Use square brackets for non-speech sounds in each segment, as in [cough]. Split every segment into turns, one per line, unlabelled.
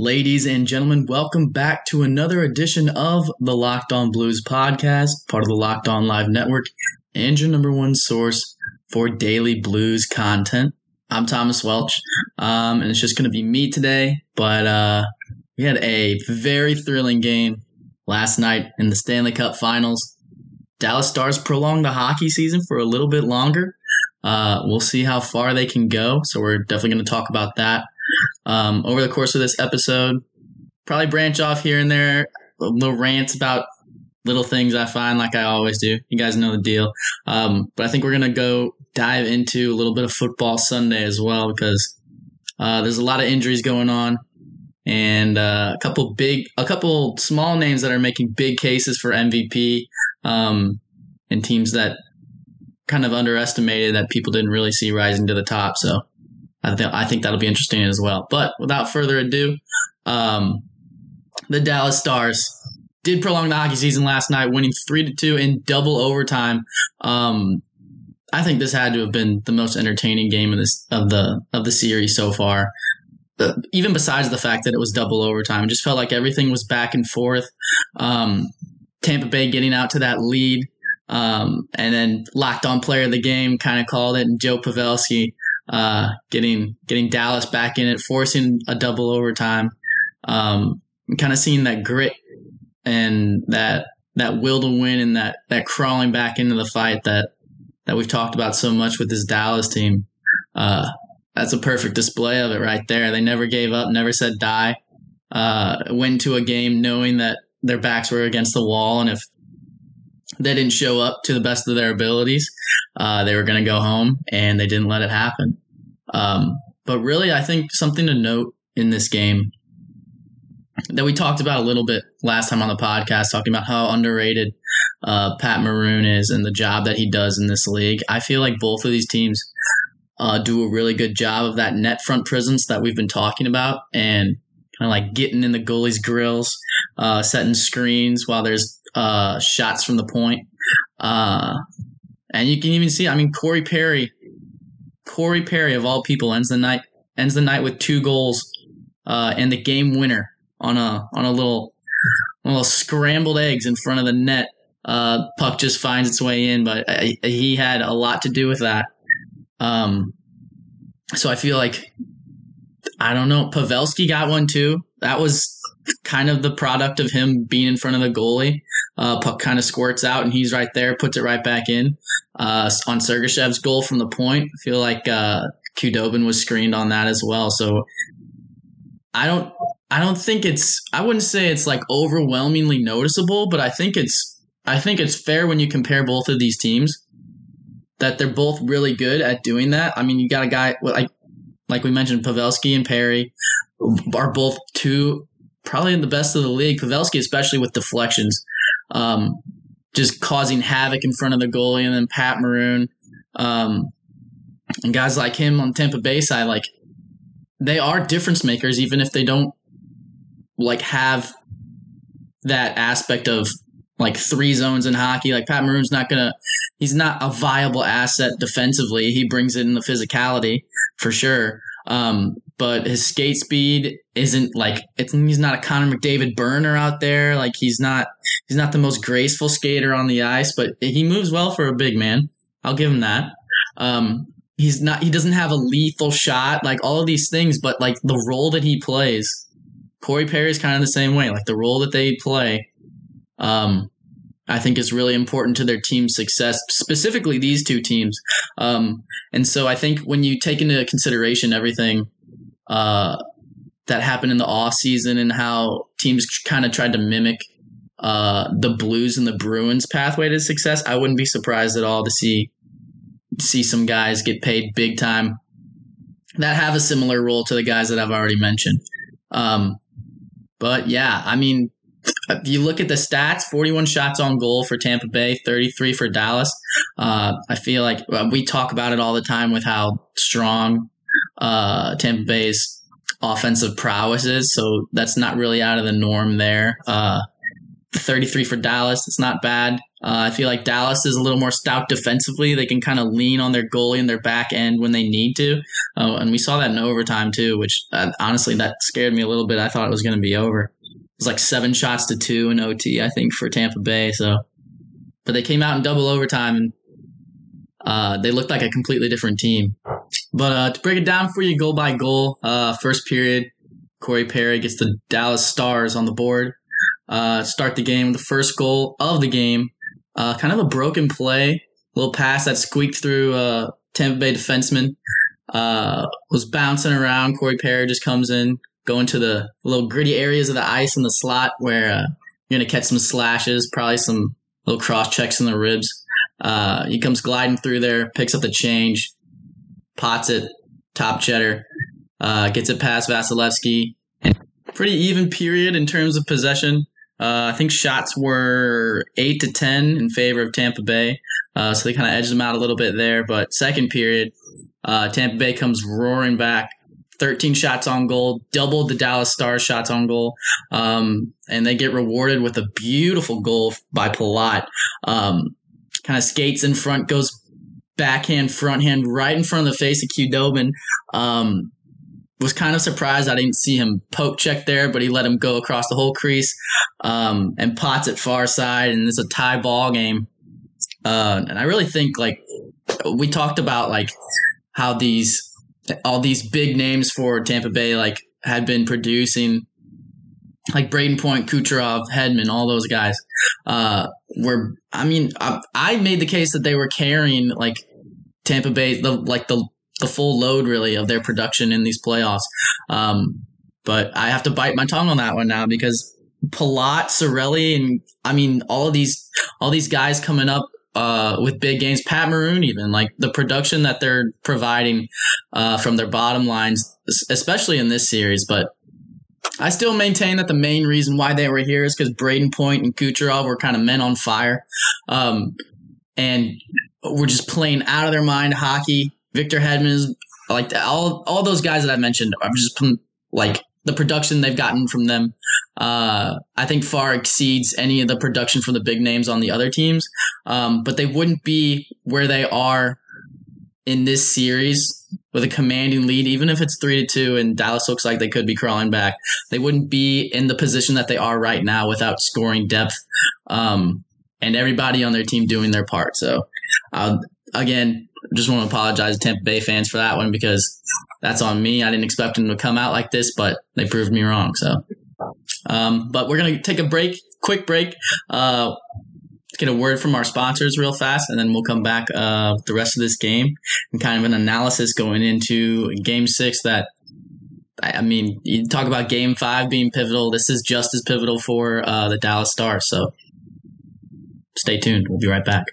Ladies and gentlemen, welcome back to another edition of the Locked On Blues podcast, part of the Locked On Live Network, and your number one source for daily blues content. I'm Thomas Welch, um, and it's just going to be me today. But uh, we had a very thrilling game last night in the Stanley Cup Finals. Dallas Stars prolonged the hockey season for a little bit longer. Uh, we'll see how far they can go. So we're definitely going to talk about that um, over the course of this episode. Probably branch off here and there, little rants about little things I find, like I always do. You guys know the deal. Um, but I think we're gonna go dive into a little bit of football Sunday as well because uh, there's a lot of injuries going on, and uh, a couple big, a couple small names that are making big cases for MVP, um, and teams that kind of underestimated that people didn't really see rising to the top. So I think I think that'll be interesting as well. But without further ado, um, the Dallas Stars did prolong the hockey season last night, winning three to two in double overtime. Um, I think this had to have been the most entertaining game of this of the of the series so far. Uh, even besides the fact that it was double overtime, it just felt like everything was back and forth. Um, Tampa Bay getting out to that lead, um, and then locked on player of the game kind of called it, and Joe Pavelski uh, getting getting Dallas back in it, forcing a double overtime, um, kind of seeing that grit and that that will to win and that that crawling back into the fight that that we've talked about so much with this Dallas team. Uh, that's a perfect display of it right there. They never gave up, never said die. Uh, went to a game knowing that their backs were against the wall, and if they didn't show up to the best of their abilities, uh, they were going to go home, and they didn't let it happen. Um, but really, I think something to note in this game that we talked about a little bit last time on the podcast, talking about how underrated uh, Pat Maroon is and the job that he does in this league. I feel like both of these teams uh, do a really good job of that net front presence that we've been talking about and kind of like getting in the goalie's grills, uh, setting screens while there's uh, shots from the point. Uh, and you can even see, I mean, Corey Perry, Corey Perry of all people ends the night ends the night with two goals uh, and the game winner on a on a little a little scrambled eggs in front of the net. Uh, puck just finds its way in, but I, he had a lot to do with that. Um, so I feel like I don't know. Pavelski got one too. That was kind of the product of him being in front of the goalie. Uh, puck kind of squirts out, and he's right there, puts it right back in. Uh, on Sergachev's goal from the point, I feel like uh, Khudobin was screened on that as well. So I don't, I don't think it's. I wouldn't say it's like overwhelmingly noticeable, but I think it's. I think it's fair when you compare both of these teams that they're both really good at doing that. I mean, you got a guy like like we mentioned, Pavelski and Perry are both two probably in the best of the league. Pavelski, especially with deflections, um, just causing havoc in front of the goalie, and then Pat Maroon, um, and guys like him on Tampa Bay side, like they are difference makers, even if they don't like have that aspect of like three zones in hockey. Like Pat Maroon's not gonna, he's not a viable asset defensively. He brings in the physicality for sure. Um, but his skate speed isn't like it's he's not a Connor McDavid burner out there. Like he's not he's not the most graceful skater on the ice, but he moves well for a big man. I'll give him that. Um, he's not he doesn't have a lethal shot, like all of these things, but like the role that he plays, Corey Perry is kind of the same way. Like the role that they play, um, I think is really important to their team's success, specifically these two teams. Um, and so I think when you take into consideration everything uh, that happened in the off season and how teams kind of tried to mimic uh, the Blues and the Bruins pathway to success, I wouldn't be surprised at all to see see some guys get paid big time that have a similar role to the guys that I've already mentioned. Um, but yeah, I mean, if you look at the stats 41 shots on goal for Tampa Bay, 33 for Dallas. Uh, I feel like we talk about it all the time with how strong uh, Tampa Bay's offensive prowess is. So that's not really out of the norm there. Uh, 33 for Dallas. It's not bad. Uh, I feel like Dallas is a little more stout defensively. They can kind of lean on their goalie and their back end when they need to. Uh, and we saw that in overtime too, which uh, honestly, that scared me a little bit. I thought it was going to be over. It was like seven shots to two in OT, I think, for Tampa Bay. So, but they came out in double overtime and uh, they looked like a completely different team. But uh, to break it down for you, goal by goal, uh, first period, Corey Perry gets the Dallas Stars on the board. Uh, start the game, the first goal of the game, uh, kind of a broken play, little pass that squeaked through uh, Tampa Bay defenseman. Uh, was bouncing around. Corey Perry just comes in, going to the little gritty areas of the ice in the slot where uh, you're gonna catch some slashes, probably some little cross checks in the ribs. Uh, he comes gliding through there, picks up the change, pots it, top cheddar, uh, gets it past Vasilevskiy. Pretty even period in terms of possession. Uh, I think shots were eight to ten in favor of Tampa Bay, uh, so they kind of edged them out a little bit there. But second period, uh, Tampa Bay comes roaring back. 13 shots on goal, doubled the Dallas Stars shots on goal, um, and they get rewarded with a beautiful goal by Palat. Um, kind of skates in front, goes backhand, front hand, right in front of the face of Khudobin. Um, was kind of surprised I didn't see him poke check there, but he let him go across the whole crease um, and pots it far side, and it's a tie ball game. Uh, and I really think like we talked about like how these all these big names for Tampa Bay like had been producing like Brayden Point, Kucherov, Hedman, all those guys uh, were. I mean, I, I made the case that they were carrying like Tampa Bay, the like the the full load really of their production in these playoffs. Um, but I have to bite my tongue on that one now because Palat, Cirelli, and I mean all these all these guys coming up uh, with big games. Pat Maroon, even like the production that they're providing uh, from their bottom lines, especially in this series. But I still maintain that the main reason why they were here is because Brayden Point and Kucherov were kind of men on fire, um, and were just playing out of their mind hockey. Victor Hedman like all all those guys that I mentioned. I'm just like the production they've gotten from them. Uh, I think far exceeds any of the production from the big names on the other teams. Um, but they wouldn't be where they are in this series with a commanding lead, even if it's three to two and Dallas looks like they could be crawling back. They wouldn't be in the position that they are right now without scoring depth. Um, and everybody on their team doing their part. So, again, just want to apologize to Tampa Bay fans for that one because that's on me. I didn't expect them to come out like this, but they proved me wrong. So, um, but we're gonna take a break, quick break. Uh, get a word from our sponsors real fast, and then we'll come back uh, the rest of this game and kind of an analysis going into Game Six. That I mean, you talk about Game Five being pivotal. This is just as pivotal for uh, the Dallas Stars. So, stay tuned. We'll be right back.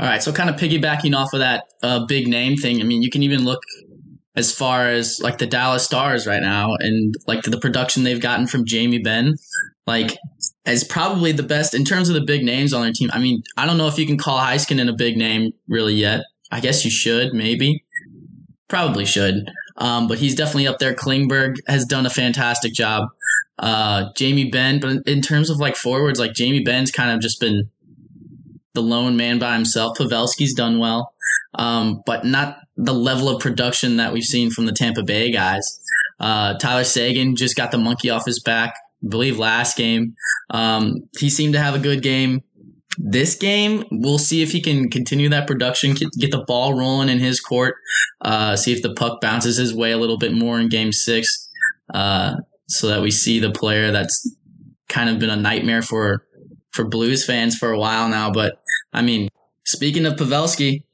All right, so kind of piggybacking off of that uh, big name thing. I mean, you can even look as far as like the Dallas Stars right now, and like the, production they've gotten from Jamie Benn, like is probably the best in terms of the big names on their team. I mean, I don't know if you can call Heiskanen a big name really yet. I guess you should, maybe, probably should. Um, but he's definitely up there. Klingberg has done a fantastic job. Uh, Jamie Benn, but in terms of like forwards, like Jamie Benn's kind of just been the lone man by himself. Pavelski's done well, um, but not the level of production that we've seen from the Tampa Bay guys. Uh, Tyler Seguin just got the monkey off his back, I believe last game. Um, he seemed to have a good game. This game, we'll see if he can continue that production, get the ball rolling in his court, uh, see if the puck bounces his way a little bit more in game six, uh, so that we see the player that's kind of been a nightmare for for Blues fans for a while now. But I mean, speaking of Pavelski,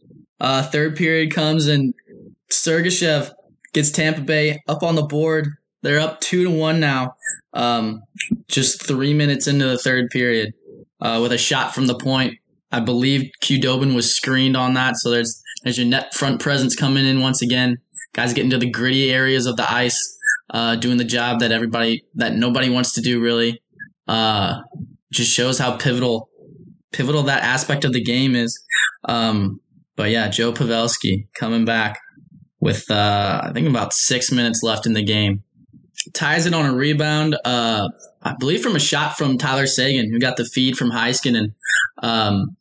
uh, third period comes and Sergachev gets Tampa Bay up on the board. They're up two to one now. Um, just three minutes into the third period, uh, with a shot from the point. I believe Khudobin was screened on that. So there's there's your net front presence coming in once again. Guys getting to the gritty areas of the ice, uh, doing the job that everybody that nobody wants to do really. Uh, just shows how pivotal pivotal that aspect of the game is. Um, but yeah, Joe Pavelski coming back with uh, I think about six minutes left in the game. Ties it on a rebound, uh, I believe from a shot from Tyler Seguin, who got the feed from Heiskanen. Um,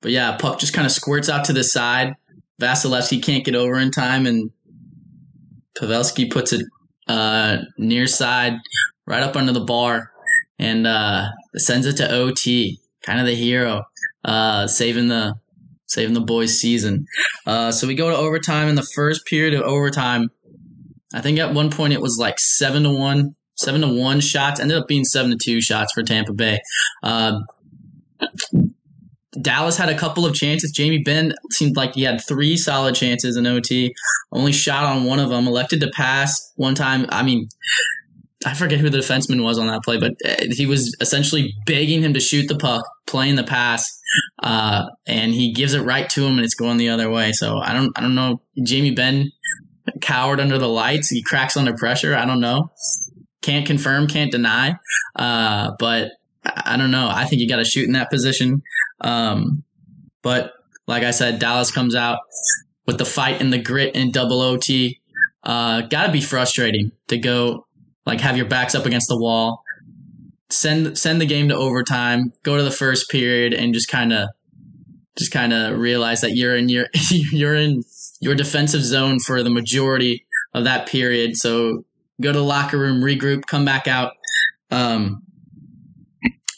but yeah, puck just kind of squirts out to the side. Vasilevskiy can't get over in time, and Pavelski puts it uh, near side, right up under the bar, and uh, sends it to OT. Kind of the hero, uh, saving the saving the boys' season. Uh, so we go to overtime in the first period of overtime. I think at one point it was like seven to one, seven to one shots. Ended up being seven to two shots for Tampa Bay. Uh, Dallas had a couple of chances. Jamie Benn seemed like he had three solid chances in OT. Only shot on one of them. Elected to pass one time. I mean, I forget who the defenseman was on that play, but uh, he was essentially begging him to shoot the puck, playing the pass, uh, and he gives it right to him, and it's going the other way. So I don't, I don't know. Jamie Benn cowered under the lights. He cracks under pressure. I don't know. Can't confirm, can't deny. Uh, but I don't know. I think you got to shoot in that position. Um, but like I said, Dallas comes out with the fight and the grit and double OT. Uh, got to be frustrating to go like have your backs up against the wall, send send the game to overtime, go to the first period, and just kind of just kind of realize that you're in your [laughs] you're in your defensive zone for the majority of that period. So go to the locker room, regroup, come back out. Um,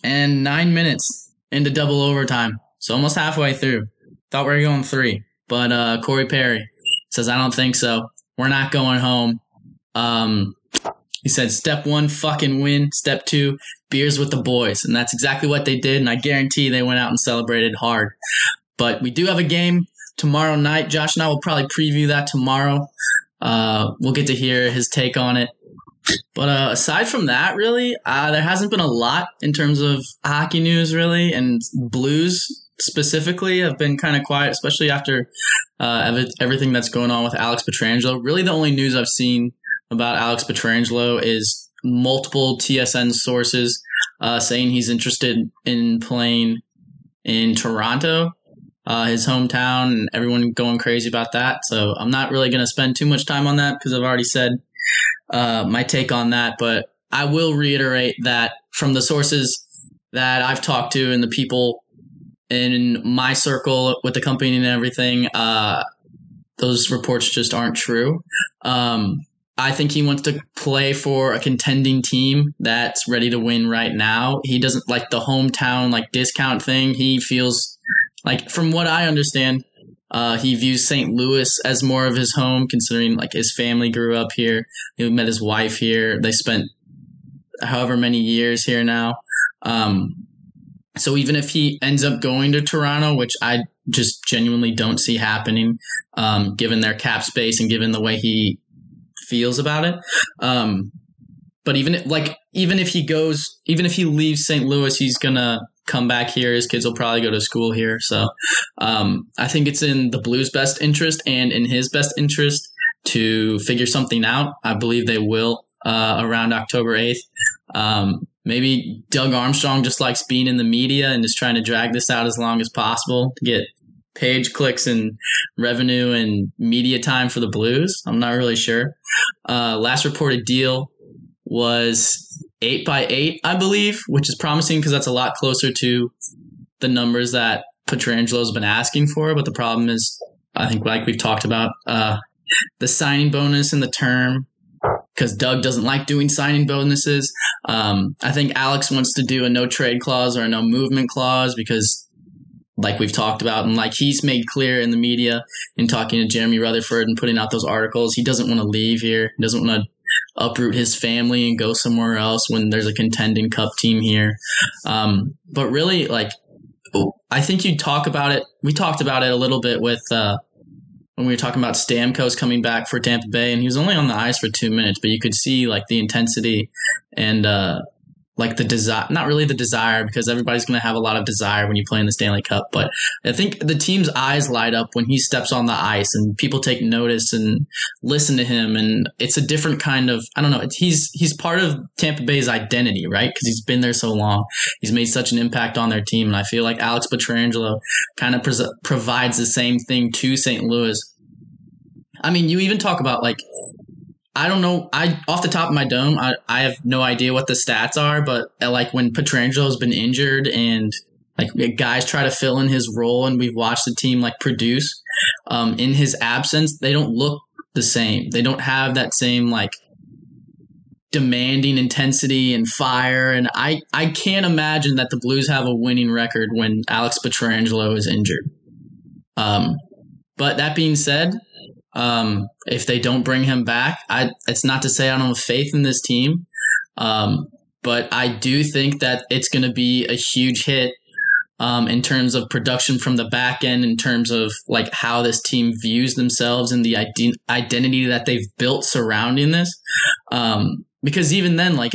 and nine minutes into double overtime. So almost halfway through. Thought we were going three. But uh, Corey Perry says, I don't think so. We're not going home. Um, he said, step one, fucking win. Step two, beers with the boys. And that's exactly what they did. And I guarantee they went out and celebrated hard. But we do have a game tomorrow night. Josh and I will probably preview that tomorrow. Uh, we'll get to hear his take on it. But uh, aside from that, really, uh, there hasn't been a lot in terms of hockey news, really, and Blues specifically have been kind of quiet, especially after uh, everything that's going on with Alex Pietrangelo. Really, the only news I've seen about Alex Pietrangelo is multiple TSN sources uh, saying he's interested in playing in Toronto, uh, his hometown, and everyone going crazy about that. So I'm not really going to spend too much time on that because I've already said uh, my take on that. But I will reiterate that from the sources that I've talked to and the people in my circle with the company and everything, uh, those reports just aren't true. Um, I think he wants to play for a contending team that's ready to win right now. He doesn't like the hometown like discount thing. He feels like from what I understand, uh, he views St. Louis as more of his home, considering like his family grew up here. He met his wife here. They spent however many years here now. Um, so even if he ends up going to Toronto, which I just genuinely don't see happening, um, given their cap space and given the way he feels about it. Um, but even like even if he goes, even if he leaves St. Louis, he's gonna come back here. His kids will probably go to school here. So um, I think it's in the Blues' best interest and in his best interest to figure something out. I believe they will uh, around October eighth. Um, maybe Doug Armstrong just likes being in the media and is trying to drag this out as long as possible to get page clicks and revenue and media time for the Blues. I'm not really sure. Uh, last reported deal was eight by eight, I believe, which is promising because that's a lot closer to the numbers that Pietrangelo's been asking for. But the problem is, I think, like we've talked about, uh, the signing bonus and the term. Because Doug doesn't like doing signing bonuses. Um, I think Alex wants to do a no trade clause or a no movement clause because like we've talked about and like he's made clear in the media in talking to Jeremy Rutherford and putting out those articles, he doesn't want to leave here. He doesn't want to uproot his family and go somewhere else when there's a contending cup team here. Um, but really, like, I think you talk about it. We talked about it a little bit with uh, when we were talking about Stamkos coming back for Tampa Bay, and he was only on the ice for two minutes, but you could see like the intensity and uh, like the desire, not really the desire, because everybody's going to have a lot of desire when you play in the Stanley Cup. But I think the team's eyes light up when he steps on the ice and people take notice and listen to him. And it's a different kind of, I don't know, he's, he's part of Tampa Bay's identity, right? Because he's been there so long. He's made such an impact on their team. And I feel like Alex Pietrangelo kind of pres- provides the same thing to St. Louis. I mean, you even talk about like I don't know. I off the top of my dome, I, I have no idea what the stats are, but uh, like when Pietrangelo's been injured and like guys try to fill in his role, and we've watched the team like produce um, in his absence, they don't look the same. They don't have that same like demanding intensity and fire. And I I can't imagine that the Blues have a winning record when Alex Pietrangelo is injured. Um, but that being said, um, if they don't bring him back, I it's not to say I don't have faith in this team, um, but I do think that it's going to be a huge hit um, in terms of production from the back end, in terms of like how this team views themselves and the ide- identity that they've built surrounding this. Um, because even then, like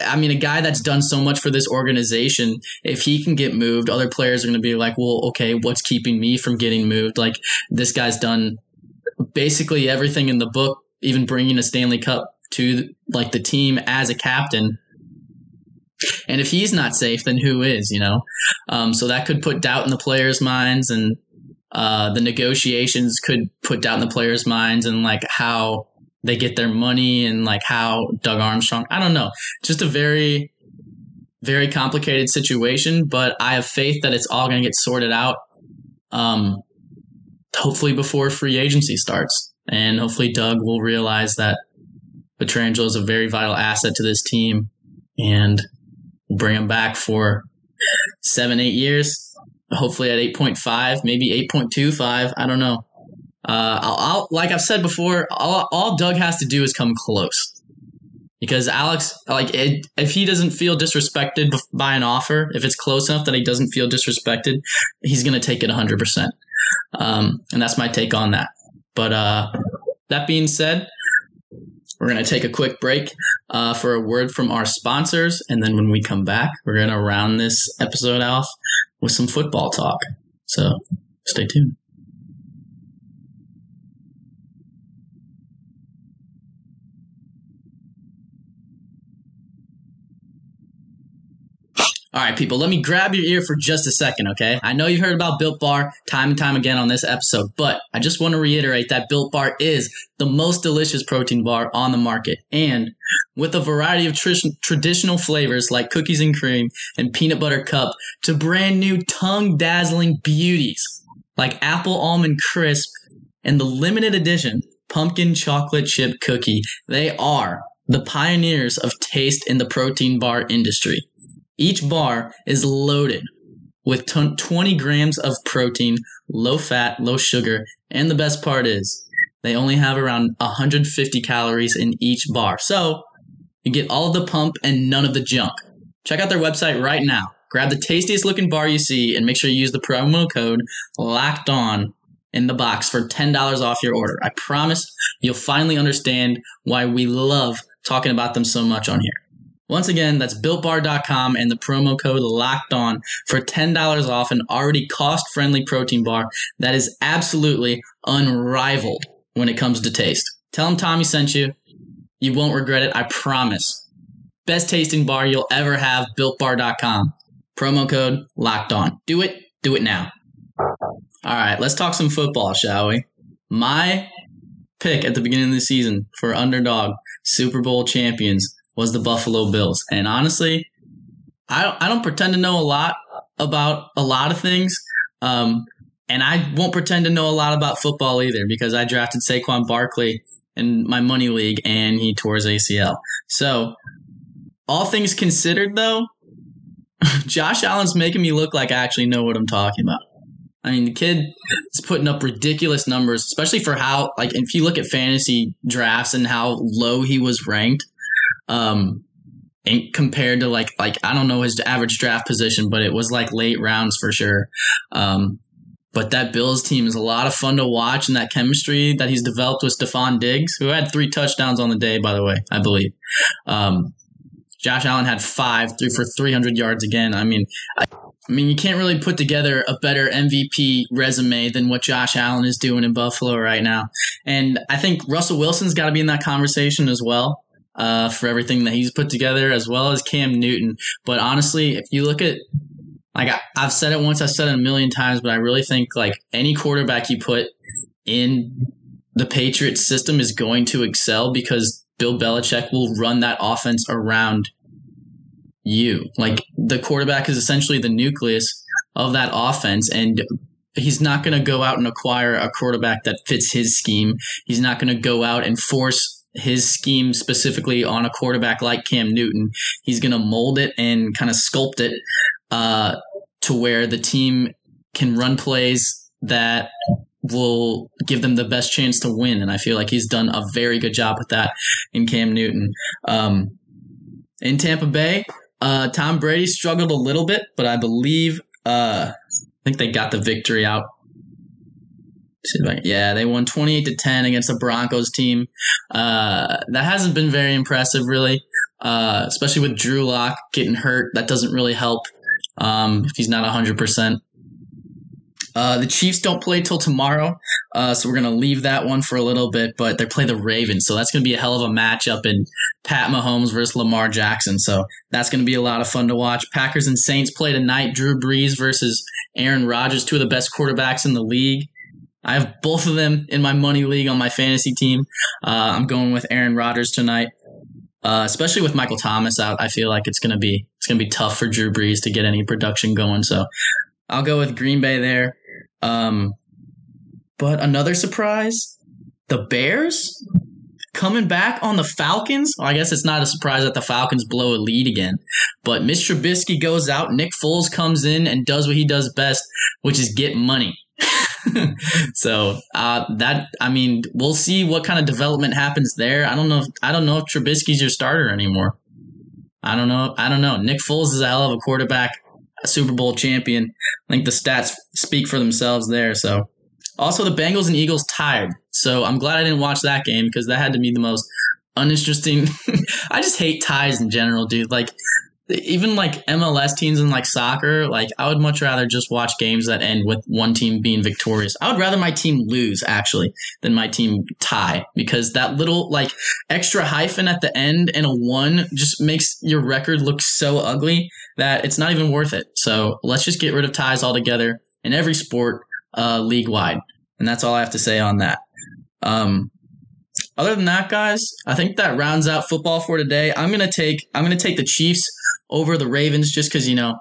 I mean, a guy that's done so much for this organization, if he can get moved, other players are going to be like, well, okay, what's keeping me from getting moved? Like, this guy's done basically everything in the book, even bringing a Stanley Cup to like the team as a captain. And if he's not safe, then who is? You know, um, so that could put doubt in the players' minds, and uh, the negotiations could put doubt in the players' minds, and like how they get their money, and like how Doug Armstrong. I don't know, just a very, very complicated situation. But I have faith that it's all going to get sorted out. Um, hopefully before free agency starts. And hopefully Doug will realize that Pietrangelo is a very vital asset to this team and bring him back for seven, eight years. Hopefully at 8.5, maybe 8.25. I don't know. Uh, I'll, I'll, like I've said before, all, all Doug has to do is come close because Alex, like, it, if he doesn't feel disrespected by an offer, if it's close enough that he doesn't feel disrespected, he's going to take it 100%. Um, and that's my take on that. But uh, that being said, we're going to take a quick break uh, for a word from our sponsors. And then when we come back, we're going to round this episode off with some football talk. So stay tuned. All right, people, let me grab your ear for just a second, okay? I know you've heard about Built Bar time and time again on this episode, but I just want to reiterate that Built Bar is the most delicious protein bar on the market. And with a variety of tr- traditional flavors like cookies and cream and peanut butter cup to brand new tongue dazzling beauties like apple almond crisp and the limited edition pumpkin chocolate chip cookie, they are the pioneers of taste in the protein bar industry. Each bar is loaded with 20 grams of protein, low fat, low sugar, and the best part is they only have around 150 calories in each bar. So you get all of the pump and none of the junk. Check out their website right now. Grab the tastiest looking bar you see and make sure you use the promo code LOCKED ON in the box for $10 off your order. I promise you'll finally understand why we love talking about them so much on here. Once again, that's builtbar.com and the promo code locked on for $10 off an already cost friendly protein bar that is absolutely unrivaled when it comes to taste. Tell them Tommy sent you. You won't regret it, I promise. Best tasting bar you'll ever have, builtbar.com. Promo code locked on. Do it, do it now. All right, let's talk some football, shall we? My pick at the beginning of the season for underdog Super Bowl champions was the Buffalo Bills. And honestly, I I don't pretend to know a lot about a lot of things. Um, and I won't pretend to know a lot about football either because I drafted Saquon Barkley in my money league and he tore his ACL. So, all things considered, though, [laughs] Josh Allen's making me look like I actually know what I'm talking about. I mean, the kid is putting up ridiculous numbers, especially for how, like, if you look at fantasy drafts and how low he was ranked, um, and compared to like like I don't know his average draft position, but it was like late rounds for sure. Um, but that Bills team is a lot of fun to watch, and that chemistry that he's developed with Stefon Diggs, who had three touchdowns on the day, by the way, I believe. Um, Josh Allen had five, threw for 300 yards again. I mean, I, I mean, you can't really put together a better MVP resume than what Josh Allen is doing in Buffalo right now. And I think Russell Wilson's got to be in that conversation as well. Uh, for everything that he's put together, as well as Cam Newton. But honestly, if you look at like I, I've said it once, I've said it a million times, but I really think like any quarterback you put in the Patriots system is going to excel because Bill Belichick will run that offense around you. Like the quarterback is essentially the nucleus of that offense and he's not going to go out and acquire a quarterback that fits his scheme. He's not going to go out and force his scheme specifically on a quarterback like Cam Newton. He's going to mold it and kind of sculpt it uh, to where the team can run plays that will give them the best chance to win. And I feel like he's done a very good job with that in Cam Newton. Um, in Tampa Bay, uh, Tom Brady struggled a little bit, but I believe uh, I think they got the victory out. Yeah, they won twenty eight to ten against the Broncos team. Uh, that hasn't been very impressive, really, uh, especially with Drew Lock getting hurt. That doesn't really help um, if he's not hundred percent. Uh, the Chiefs don't play till tomorrow, uh, so we're gonna leave that one for a little bit. But they play the Ravens, so that's gonna be a hell of a matchup in Pat Mahomes versus Lamar Jackson. So that's gonna be a lot of fun to watch. Packers and Saints play tonight. Drew Brees versus Aaron Rodgers, two of the best quarterbacks in the league. I have both of them in my money league on my fantasy team. Uh, I'm going with Aaron Rodgers tonight. Uh, especially with Michael Thomas out, I feel like it's gonna be it's gonna be tough for Drew Brees to get any production going. So I'll go with Green Bay there. Um, but another surprise, the Bears coming back on the Falcons. Well, I guess it's not a surprise that the Falcons blow a lead again. But Mitch Trubisky goes out, Nick Foles comes in and does what he does best, which is get money. [laughs] so uh, that I mean, we'll see what kind of development happens there. I don't know. If, I don't know if Trubisky's your starter anymore. I don't know. I don't know. Nick Foles is a hell of a quarterback a Super Bowl champion. I think the stats speak for themselves there. So, also the Bengals and Eagles tied. So I'm glad I didn't watch that game because that had to be the most uninteresting. [laughs] I just hate ties in general, dude. Like even like MLS teams and like soccer, like I would much rather just watch games that end with one team being victorious. I would rather my team lose actually than my team tie because that little like extra hyphen at the end and a one just makes your record look so ugly that it's not even worth it. So let's just get rid of ties altogether in every sport, uh, league wide. And that's all I have to say on that. Um, other than that, guys, I think that rounds out football for today. I'm gonna take I'm gonna take the Chiefs over the Ravens just because, you know,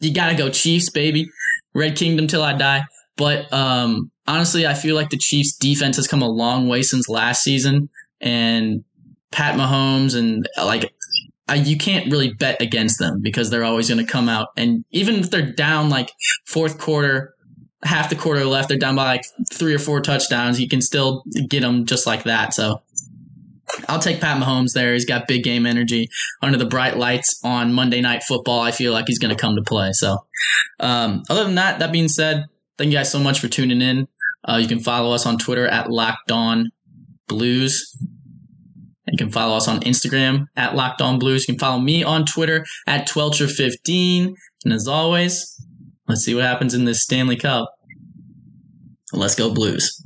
you got to go Chiefs, baby. Red Kingdom till I die. But um, honestly, I feel like the Chiefs defense has come a long way since last season. And Pat Mahomes and like I, you can't really bet against them because they're always going to come out. And even if they're down like fourth quarter, half the quarter left, they're down by like three or four touchdowns. You can still get them just like that. So I'll take Pat Mahomes there. He's got big game energy under the bright lights on Monday Night Football. I feel like he's going to come to play. So, um, other than that, that being said, thank you guys so much for tuning in. Uh, you can follow us on Twitter at Locked On Blues. You can follow us on Instagram at Locked On Blues. You can follow me on Twitter at Twelcher15. And as always, let's see what happens in this Stanley Cup. Let's go Blues.